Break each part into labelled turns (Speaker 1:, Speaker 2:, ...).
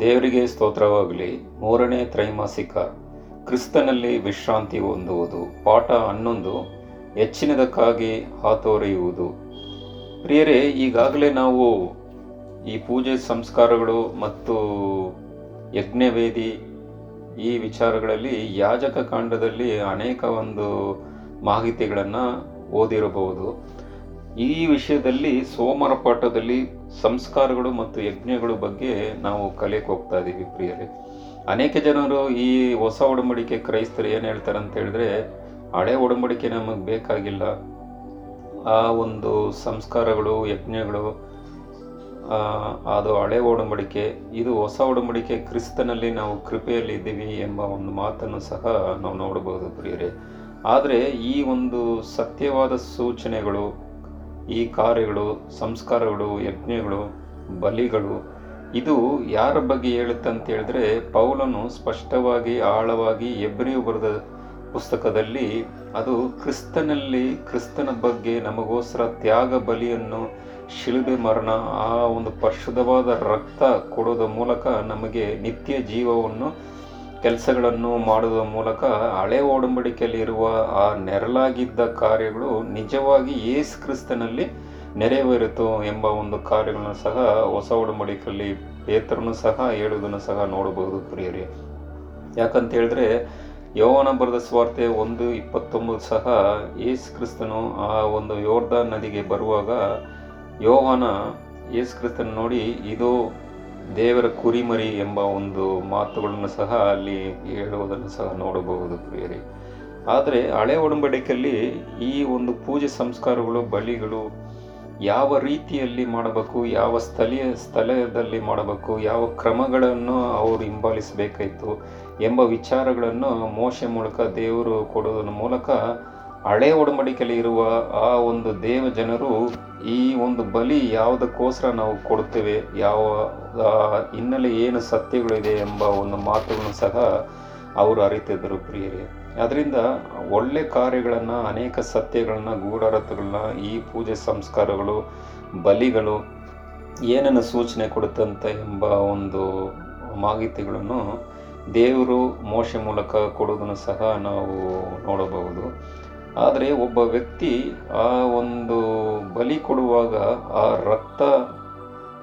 Speaker 1: ದೇವರಿಗೆ ಸ್ತೋತ್ರವಾಗಲಿ. ಮೂರನೇ ತ್ರೈಮಾಸಿಕ. ಕ್ರಿಸ್ತನಲ್ಲಿ ವಿಶ್ರಾಂತಿ ಹೊಂದುವುದು. ಪಾಠ ಹನ್ನೊಂದು. ಹೆಚ್ಚಿನದಕ್ಕಾಗಿ ಹಾತೊರೆಯುವುದು. ಪ್ರಿಯರೇ, ಈಗಾಗಲೇ ನಾವು ಈ ಪೂಜೆ ಸಂಸ್ಕಾರಗಳು ಮತ್ತು ಯಜ್ಞವೇದಿ ಈ ವಿಚಾರಗಳಲ್ಲಿ ಯಾಜಕ ಕಾಂಡದಲ್ಲಿ ಅನೇಕ ಒಂದು ಮಾಹಿತಿಗಳನ್ನು ಓದಿರಬಹುದು. ಈ ವಿಷಯದಲ್ಲಿ ಸೋಮರ ಪಾಠದಲ್ಲಿ ಸಂಸ್ಕಾರಗಳು ಮತ್ತು ಯಜ್ಞಗಳು ಬಗ್ಗೆ ನಾವು ಕಲಿಯಕ್ಕೆ ಹೋಗ್ತಾ ಇದ್ದೀವಿ ಪ್ರಿಯರೇ. ಅನೇಕ ಜನರು ಈ ಹೊಸ ಒಡಂಬಡಿಕೆ ಕ್ರೈಸ್ತರು ಏನು ಹೇಳ್ತಾರೆ ಅಂತ ಹೇಳಿದ್ರೆ, ಹಳೆ ಒಡಂಬಡಿಕೆ ನಮಗೆ ಬೇಕಾಗಿಲ್ಲ. ಆ ಒಂದು ಸಂಸ್ಕಾರಗಳು, ಯಜ್ಞಗಳು ಅದು ಹಳೆ ಒಡಂಬಡಿಕೆ, ಇದು ಹೊಸ ಒಡಂಬಡಿಕೆ ಕ್ರಿಸ್ತನಲ್ಲಿ ನಾವು ಕೃಪೆಯಲ್ಲಿ ಇದ್ದೀವಿ ಎಂಬ ಒಂದು ಮಾತನ್ನು ಸಹ ನಾವು ನೋಡಬಹುದು ಪ್ರಿಯರೇ. ಆದರೆ ಈ ಒಂದು ಸತ್ಯವಾದ ಸೂಚನೆಗಳು, ಈ ಕಾರ್ಯಗಳು, ಸಂಸ್ಕಾರಗಳು, ಯಜ್ಞಗಳು, ಬಲಿಗಳು, ಇದು ಯಾರ ಬಗ್ಗೆ ಹೇಳುತ್ತೆ ಅಂತ ಹೇಳಿದ್ರೆ ಪೌಲನು ಸ್ಪಷ್ಟವಾಗಿ, ಆಳವಾಗಿ ಎಬ್ರಿಯು ಬರೆದ ಪುಸ್ತಕದಲ್ಲಿ ಅದು ಕ್ರಿಸ್ತನಲ್ಲಿ ಕ್ರಿಸ್ತನ ಬಗ್ಗೆ ನಮಗೋಸ್ಕರ ತ್ಯಾಗ ಬಲಿಯನ್ನು ಶಿಲುಬೆ ಮರಣ, ಆ ಒಂದು ಪರಿಶುದ್ಧವಾದ ರಕ್ತ ಕೊಡೋದ ಮೂಲಕ ನಮಗೆ ನಿತ್ಯ ಜೀವವನ್ನು ಕೆಲಸಗಳನ್ನು ಮಾಡುವ ಮೂಲಕ ಹಳೆ ಒಡಂಬಡಿಕೆಯಲ್ಲಿರುವ ಆ ನೆರಳಾಗಿದ್ದ ಕಾರ್ಯಗಳು ನಿಜವಾಗಿ ಯೇಸು ಕ್ರಿಸ್ತನಲ್ಲಿ ನೆರವೇರಿತು ಎಂಬ ಒಂದು ಕಾರ್ಯಗಳನ್ನು ಸಹ ಹೊಸ ಒಡಂಬಡಿಕೆಯಲ್ಲಿ ಪೇತ್ರನು ಸಹ ಹೇಳುವುದನ್ನು ಸಹ ನೋಡಬಹುದು ಪ್ರಿಯರಿ. ಯಾಕಂತ ಹೇಳಿದ್ರೆ ಯೋವನ ಬರೆದ ಸ್ವಾರ್ತೆ ಒಂದು ಇಪ್ಪತ್ತೊಂಬತ್ತು ಸಹ ಯೇಸು ಕ್ರಿಸ್ತನು ಆ ಒಂದು ಯೋರ್ಧ ನದಿಗೆ ಬರುವಾಗ ಯೋವನ ಯೇಸು ಕ್ರಿಸ್ತನ ನೋಡಿ, ಇದು ದೇವರ ಕುರಿಮರಿ ಎಂಬ ಒಂದು ಮಾತುಗಳನ್ನು ಸಹ ಅಲ್ಲಿ ಹೇಳುವುದನ್ನು ಸಹ ನೋಡಬಹುದು ಪ್ರಿಯರಿ. ಆದರೆ ಹಳೆ ಒಡಂಬಡಿಕೆಯಲ್ಲಿ ಈ ಒಂದು ಪೂಜೆ ಸಂಸ್ಕಾರಗಳು, ಬಲಿಗಳು ಯಾವ ರೀತಿಯಲ್ಲಿ ಮಾಡಬೇಕು, ಯಾವ ಸ್ಥಳೀಯ ಸ್ಥಳದಲ್ಲಿ ಮಾಡಬೇಕು, ಯಾವ ಕ್ರಮಗಳನ್ನು ಅವರು ಹಿಂಬಾಲಿಸಬೇಕಾಯಿತು ಎಂಬ ವಿಚಾರಗಳನ್ನು ಮೋಶೆ ಮೂಲಕ, ದೇವರು ಕೊಡೋದ್ರ ಮೂಲಕ ಹಳೆ ಒಡಂಬಡಿಕೆಯಲ್ಲಿ ಇರುವ ಆ ಒಂದು ದೇವ ಜನರು ಈ ಒಂದು ಬಲಿ ಯಾವುದಕ್ಕೋಸ್ಕರ ನಾವು ಕೊಡ್ತೇವೆ ಯಾವ ಹಿನ್ನೆಲೆ ಏನು ಸತ್ಯಗಳಿದೆ ಎಂಬ ಒಂದು ಮಾತುಗಳನ್ನು ಸಹ ಅವರು ಅರಿತಿದ್ದರು ಪ್ರಿಯರೇ. ಅದರಿಂದ ಒಳ್ಳೆ ಕಾರ್ಯಗಳನ್ನು, ಅನೇಕ ಸತ್ಯಗಳನ್ನು ಗೂಢಾರತಗಳನ್ನ ಈ ಪೂಜೆ ಸಂಸ್ಕಾರಗಳು, ಬಲಿಗಳು ಏನನ್ನು ಸೂಚನೆ ಕೊಡುತ್ತಂತ ಎಂಬ ಒಂದು ಮಾಹಿತಿಗಳನ್ನು ದೇವರು ಮೋಶ ಮೂಲಕ ಕೊಡುವುದನ್ನು ಸಹ ನಾವು ನೋಡಬಹುದು. ಆದರೆ ಒಬ್ಬ ವ್ಯಕ್ತಿ ಆ ಒಂದು ಬಲಿ ಕೊಡುವಾಗ ಆ ರಕ್ತ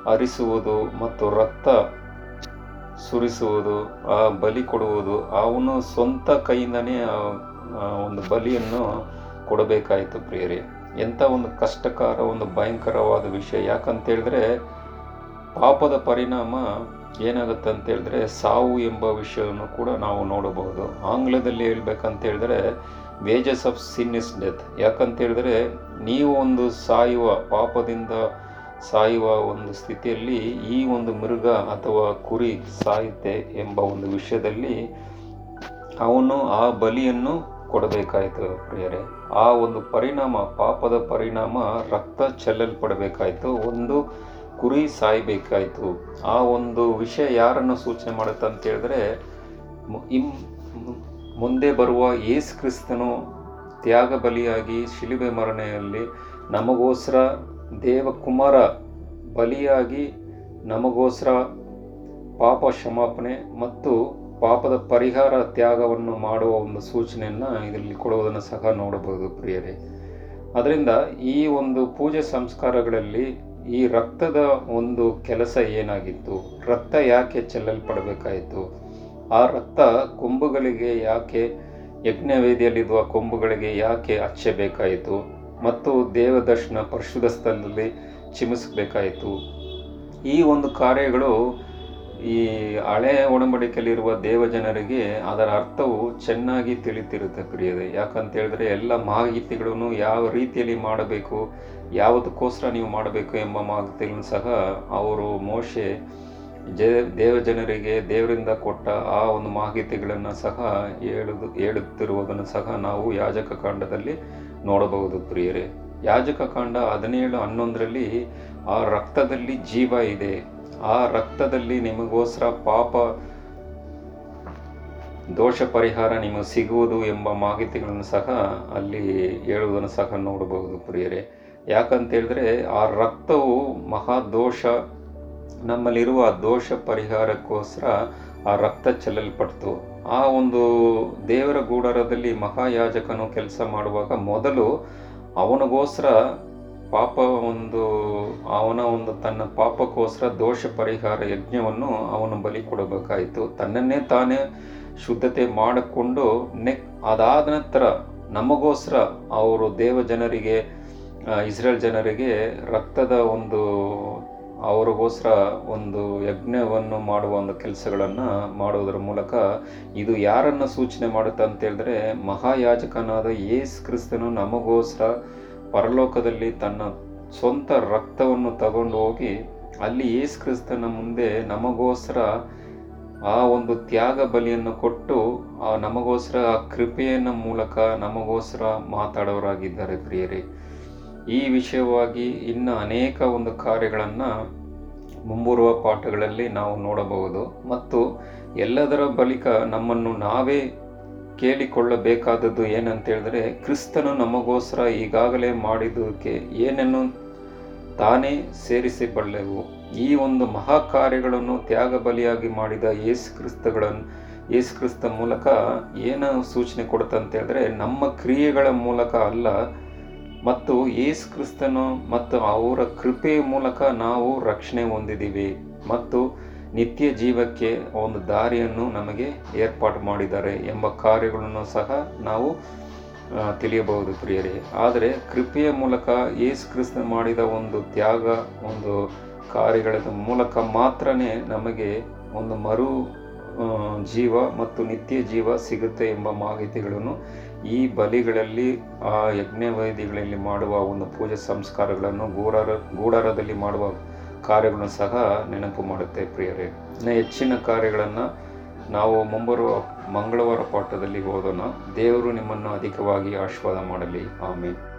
Speaker 1: ಹರಿಸುವುದು ಮತ್ತು ರಕ್ತ ಸುರಿಸುವುದು, ಆ ಬಲಿ ಕೊಡುವುದು, ಅವನು ಸ್ವಂತ ಕೈಯಿಂದನೇ ಒಂದು ಬಲಿಯನ್ನು ಕೊಡಬೇಕಾಯಿತು ಪ್ರಿಯರಿ. ಎಂಥ ಒಂದು ಕಷ್ಟಕರ, ಒಂದು ಭಯಂಕರವಾದ ವಿಷಯ. ಯಾಕಂತೇಳಿದ್ರೆ ಪಾಪದ ಪರಿಣಾಮ ಏನಾಗುತ್ತೆ ಅಂತ ಹೇಳಿದ್ರೆ ಸಾವು ಎಂಬ ವಿಷಯವನ್ನು ಕೂಡ ನಾವು ನೋಡಬಹುದು. ಆಂಗ್ಲದಲ್ಲಿ ಹೇಳ್ಬೇಕಂತ ಹೇಳಿದ್ರೆ wages of sin is death ಯಾಕಂತ ಹೇಳಿದ್ರೆ, ನೀವು ಒಂದು ಸಾಯುವ, ಪಾಪದಿಂದ ಸಾಯುವ ಒಂದು ಸ್ಥಿತಿಯಲ್ಲಿ ಈ ಒಂದು ಮೃಗ ಅಥವಾ ಕುರಿ ಸಾಯುತ್ತೆ ಎಂಬ ಒಂದು ವಿಷಯದಲ್ಲಿ ಅವನು ಆ ಬಲಿಯನ್ನು ಕೊಡಬೇಕಾಯಿತು ಪ್ರಿಯರೇ. ಆ ಒಂದು ಪರಿಣಾಮ, ಪಾಪದ ಪರಿಣಾಮ, ರಕ್ತ ಚೆಲ್ಲಲ್ಪಡಬೇಕಾಯಿತು. ಒಂದು ಕುರಿ ಸಾಯಬೇಕಾಯಿತು. ಆ ಒಂದು ವಿಷಯ ಯಾರನ್ನು ಸೂಚನೆ ಮಾಡುತ್ತೆ ಅಂತ ಹೇಳಿದ್ರೆ ಇಂ ಮುಂದೆ ಬರುವ ಯೇಸು ಕ್ರಿಸ್ತನು ತ್ಯಾಗ ಬಲಿಯಾಗಿ ಶಿಲುಬೆ ಮರಣೆಯಲ್ಲಿ ನಮಗೋಸ್ಕರ ದೇವಕುಮಾರ ಬಲಿಯಾಗಿ ನಮಗೋಸ್ಕರ ಪಾಪ ಕ್ಷಮಾಪಣೆ ಮತ್ತು ಪಾಪದ ಪರಿಹಾರ ತ್ಯಾಗವನ್ನು ಮಾಡುವ ಒಂದು ಸೂಚನೆಯನ್ನು ಇದರಲ್ಲಿ ಕೊಡುವುದನ್ನು ಸಹ ನೋಡಬಹುದು ಪ್ರಿಯರೇ. ಅದರಿಂದ ಈ ಒಂದು ಪೂಜೆ ಸಂಸ್ಕಾರಗಳಲ್ಲಿ ಈ ರಕ್ತದ ಒಂದು ಕೆಲಸ ಏನಾಗಿತ್ತು? ರಕ್ತ ಯಾಕೆ ಚೆಲ್ಲಲ್ಪಡಬೇಕಾಯಿತು? ಆ ರಕ್ತ ಕೊಂಬುಗಳಿಗೆ ಯಾಕೆ, ಯಜ್ಞವೇದಿಯಲ್ಲಿರುವ ಕೊಂಬುಗಳಿಗೆ ಯಾಕೆ ಹಚ್ಚಬೇಕಾಯಿತು ಮತ್ತು ದೇವದರ್ಶನ ಪರಿಶುದ್ಧ ಸ್ಥಳದಲ್ಲಿ ಚಿಮಿಸಬೇಕಾಯಿತು? ಈ ಒಂದು ಕಾರ್ಯಗಳು ಈ ಹಳೆ ಒಡಂಬಡಿಕೆಯಲ್ಲಿರುವ ದೇವಜನರಿಗೆ ಅದರ ಅರ್ಥವು ಚೆನ್ನಾಗಿ ತಿಳಿತಿರುತ್ತೆ ಪ್ರಿಯದೆ ಯಾಕಂತ ಹೇಳಿದ್ರೆ ಎಲ್ಲ ಮಾಹಿತಿಗಳನ್ನು ಯಾವ ರೀತಿಯಲ್ಲಿ ಮಾಡಬೇಕು, ಯಾವುದಕ್ಕೋಸ್ಕರ ನೀವು ಮಾಡಬೇಕು ಎಂಬ ಮಾಹಿತಿಗಳನ್ನು ಸಹ ಅವರು ಮೋಶೆ ಜ, ದೇವಜನರಿಗೆ ದೇವರಿಂದ ಕೊಟ್ಟ ಆ ಒಂದು ಮಾಹಿತಿಗಳನ್ನು ಸಹ ಹೇಳುದು, ಹೇಳುತ್ತಿರುವುದನ್ನು ಸಹ ನಾವು ಯಾಜಕ ಕಾಂಡದಲ್ಲಿ ನೋಡಬಹುದು ಪ್ರಿಯರೇ. ಯಾಜಕ ಕಾಂಡ ಹದಿನೇಳು, ಹನ್ನೊಂದರಲ್ಲಿ ಆ ರಕ್ತದಲ್ಲಿ ಜೀವ ಇದೆ. ಆ ರಕ್ತದಲ್ಲಿ ನಿಮಗೋಸ್ಕರ ಪಾಪ ದೋಷ ಪರಿಹಾರ ನಿಮಗೆ ಸಿಗುವುದು ಎಂಬ ಮಾಹಿತಿಗಳನ್ನು ಸಹ ಅಲ್ಲಿ ಹೇಳುವುದನ್ನು ಸಹ ನೋಡಬಹುದು ಪ್ರಿಯರೇ. ಯಾಕಂತೇಳಿದ್ರೆ ಆ ರಕ್ತವು ಮಹಾದೋಷ ನಮ್ಮಲ್ಲಿರುವ ದೋಷ ಪರಿಹಾರಕ್ಕೋಸ್ಕರ ಆ ರಕ್ತ ಚೆಲ್ಲಲ್ಪಡ್ತು. ಆ ಒಂದು ದೇವರ ಗೂಡರದಲ್ಲಿ ಮಹಾಯಾಜಕನು ಕೆಲಸ ಮಾಡುವಾಗ ಮೊದಲು ಅವನಿಗೋಸ್ಕರ ಪಾಪ ಒಂದು, ಅವನ ಒಂದು ತನ್ನ ಪಾಪಕ್ಕೋಸ್ಕರ ದೋಷ ಪರಿಹಾರ ಯಜ್ಞವನ್ನು ಅವನು ಬಲಿ ಕೊಡಬೇಕಾಯಿತು. ತನ್ನನ್ನೇ ತಾನೇ ಶುದ್ಧತೆ ಮಾಡಿಕೊಂಡು ನೆಕ್, ಅದಾದ ನಂತರ ನಮಗೋಸ್ಕರ ಅವರು ದೇವ ಜನರಿಗೆ ಇಸ್ರೇಲ್ ಜನರಿಗೆ ರಕ್ತದ ಒಂದು ಅವರಿಗೋಸ್ಕರ ಒಂದು ಯಜ್ಞವನ್ನು ಮಾಡುವ ಒಂದು ಕೆಲಸಗಳನ್ನು ಮಾಡುವುದರ ಮೂಲಕ ಇದು ಯಾರನ್ನು ಸೂಚನೆ ಮಾಡುತ್ತೆ ಅಂತ ಹೇಳಿದ್ರೆ ಮಹಾಯಾಜಕನಾದ ಯೇಸ್ ಕ್ರಿಸ್ತನು ನಮಗೋಸ್ಕರ ಪರಲೋಕದಲ್ಲಿ ತನ್ನ ಸ್ವಂತ ರಕ್ತವನ್ನು ತಗೊಂಡು ಹೋಗಿ ಅಲ್ಲಿ ಯೇಸು ಕ್ರಿಸ್ತನ ಮುಂದೆ ನಮಗೋಸ್ಕರ ಆ ಒಂದು ತ್ಯಾಗ ಬಲಿಯನ್ನು ಕೊಟ್ಟು ಆ ನಮಗೋಸ್ಕರ ಆ ಕೃಪೆಯನ್ನು ಮೂಲಕ ನಮಗೋಸ್ಕರ ಮಾತಾಡೋರಾಗಿದ್ದಾರೆ ಪ್ರಿಯರೇ. ಈ ವಿಷಯವಾಗಿ ಇನ್ನು ಅನೇಕ ಒಂದು ಕಾರ್ಯಗಳನ್ನು ಮುಂಬರುವ ಪಾಠಗಳಲ್ಲಿ ನಾವು ನೋಡಬಹುದು. ಮತ್ತು ಎಲ್ಲದರ ಬಳಿಕ ನಮ್ಮನ್ನು ನಾವೇ ಕೇಳಿಕೊಳ್ಳಬೇಕಾದದ್ದು ಏನಂತೇಳಿದ್ರೆ, ಕ್ರಿಸ್ತನು ನಮಗೋಸ್ಕರ ಈಗಾಗಲೇ ಮಾಡಿದ್ದಕ್ಕೆ ಏನನ್ನು ತಾನೇ ಸೇರಿಸಿಬಲ್ಲೆವು ಈ ಒಂದು ಮಹಾ ಕಾರ್ಯಗಳನ್ನು ತ್ಯಾಗ ಬಲಿಯಾಗಿ ಮಾಡಿದ ಯೇಸು ಕ್ರಿಸ್ತಗಳನ್ನು ಯೇಸು ಕ್ರಿಸ್ತ ಮೂಲಕ ಏನು ಸೂಚನೆ ಕೊಡುತ್ತೆ ಅಂತ ಹೇಳಿದ್ರೆ ನಮ್ಮ ಕ್ರಿಯೆಗಳ ಮೂಲಕ ಅಲ್ಲ ಮತ್ತು ಯೇಸು ಕ್ರಿಸ್ತನು ಮತ್ತು ಅವರ ಕೃಪೆಯ ಮೂಲಕ ನಾವು ರಕ್ಷಣೆ ಹೊಂದಿದ್ದೀವಿ ಮತ್ತು ನಿತ್ಯ ಜೀವಕ್ಕೆ ಒಂದು ದಾರಿಯನ್ನು ನಮಗೆ ಏರ್ಪಾಟ್ ಮಾಡಿದ್ದಾರೆ ಎಂಬ ಕಾರ್ಯಗಳನ್ನು ಸಹ ನಾವು ತಿಳಿಯಬಹುದು ಪ್ರಿಯರೇ. ಆದರೆ ಕೃಪೆಯ ಮೂಲಕ ಯೇಸು ಕ್ರಿಸ್ತ ಮಾಡಿದ ಒಂದು ತ್ಯಾಗ, ಒಂದು ಕಾರ್ಯಗಳ ಮೂಲಕ ಮಾತ್ರನೇ ನಮಗೆ ಒಂದು ಮರು ಜೀವ ಮತ್ತು ನಿತ್ಯ ಜೀವ ಸಿಗುತ್ತೆ ಎಂಬ ಮಾಹಿತಿಗಳನ್ನು ಈ ಬಲಿಗಳಲ್ಲಿ, ಆ ಯಜ್ಞ ವೈದಿಗಳಲ್ಲಿ ಮಾಡುವ ಒಂದು ಪೂಜೆ ಸಂಸ್ಕಾರಗಳನ್ನು ಗೂಡಾರ, ಗೂಡಾರದಲ್ಲಿ ಮಾಡುವ ಕಾರ್ಯಗಳನ್ನು ಸಹ ನೆನಪು ಮಾಡುತ್ತೆ ಪ್ರಿಯರೇ. ಇನ್ನು ಹೆಚ್ಚಿನ ಕಾರ್ಯಗಳನ್ನು ನಾವು ಮುಂಬರುವ ಮಂಗಳವಾರ ಪಾಠದಲ್ಲಿ ಓದೋಣ. ದೇವರು ನಿಮ್ಮನ್ನು ಅಧಿಕವಾಗಿ ಆಶೀರ್ವಾದ ಮಾಡಲಿ. ಆಮೇಲೆ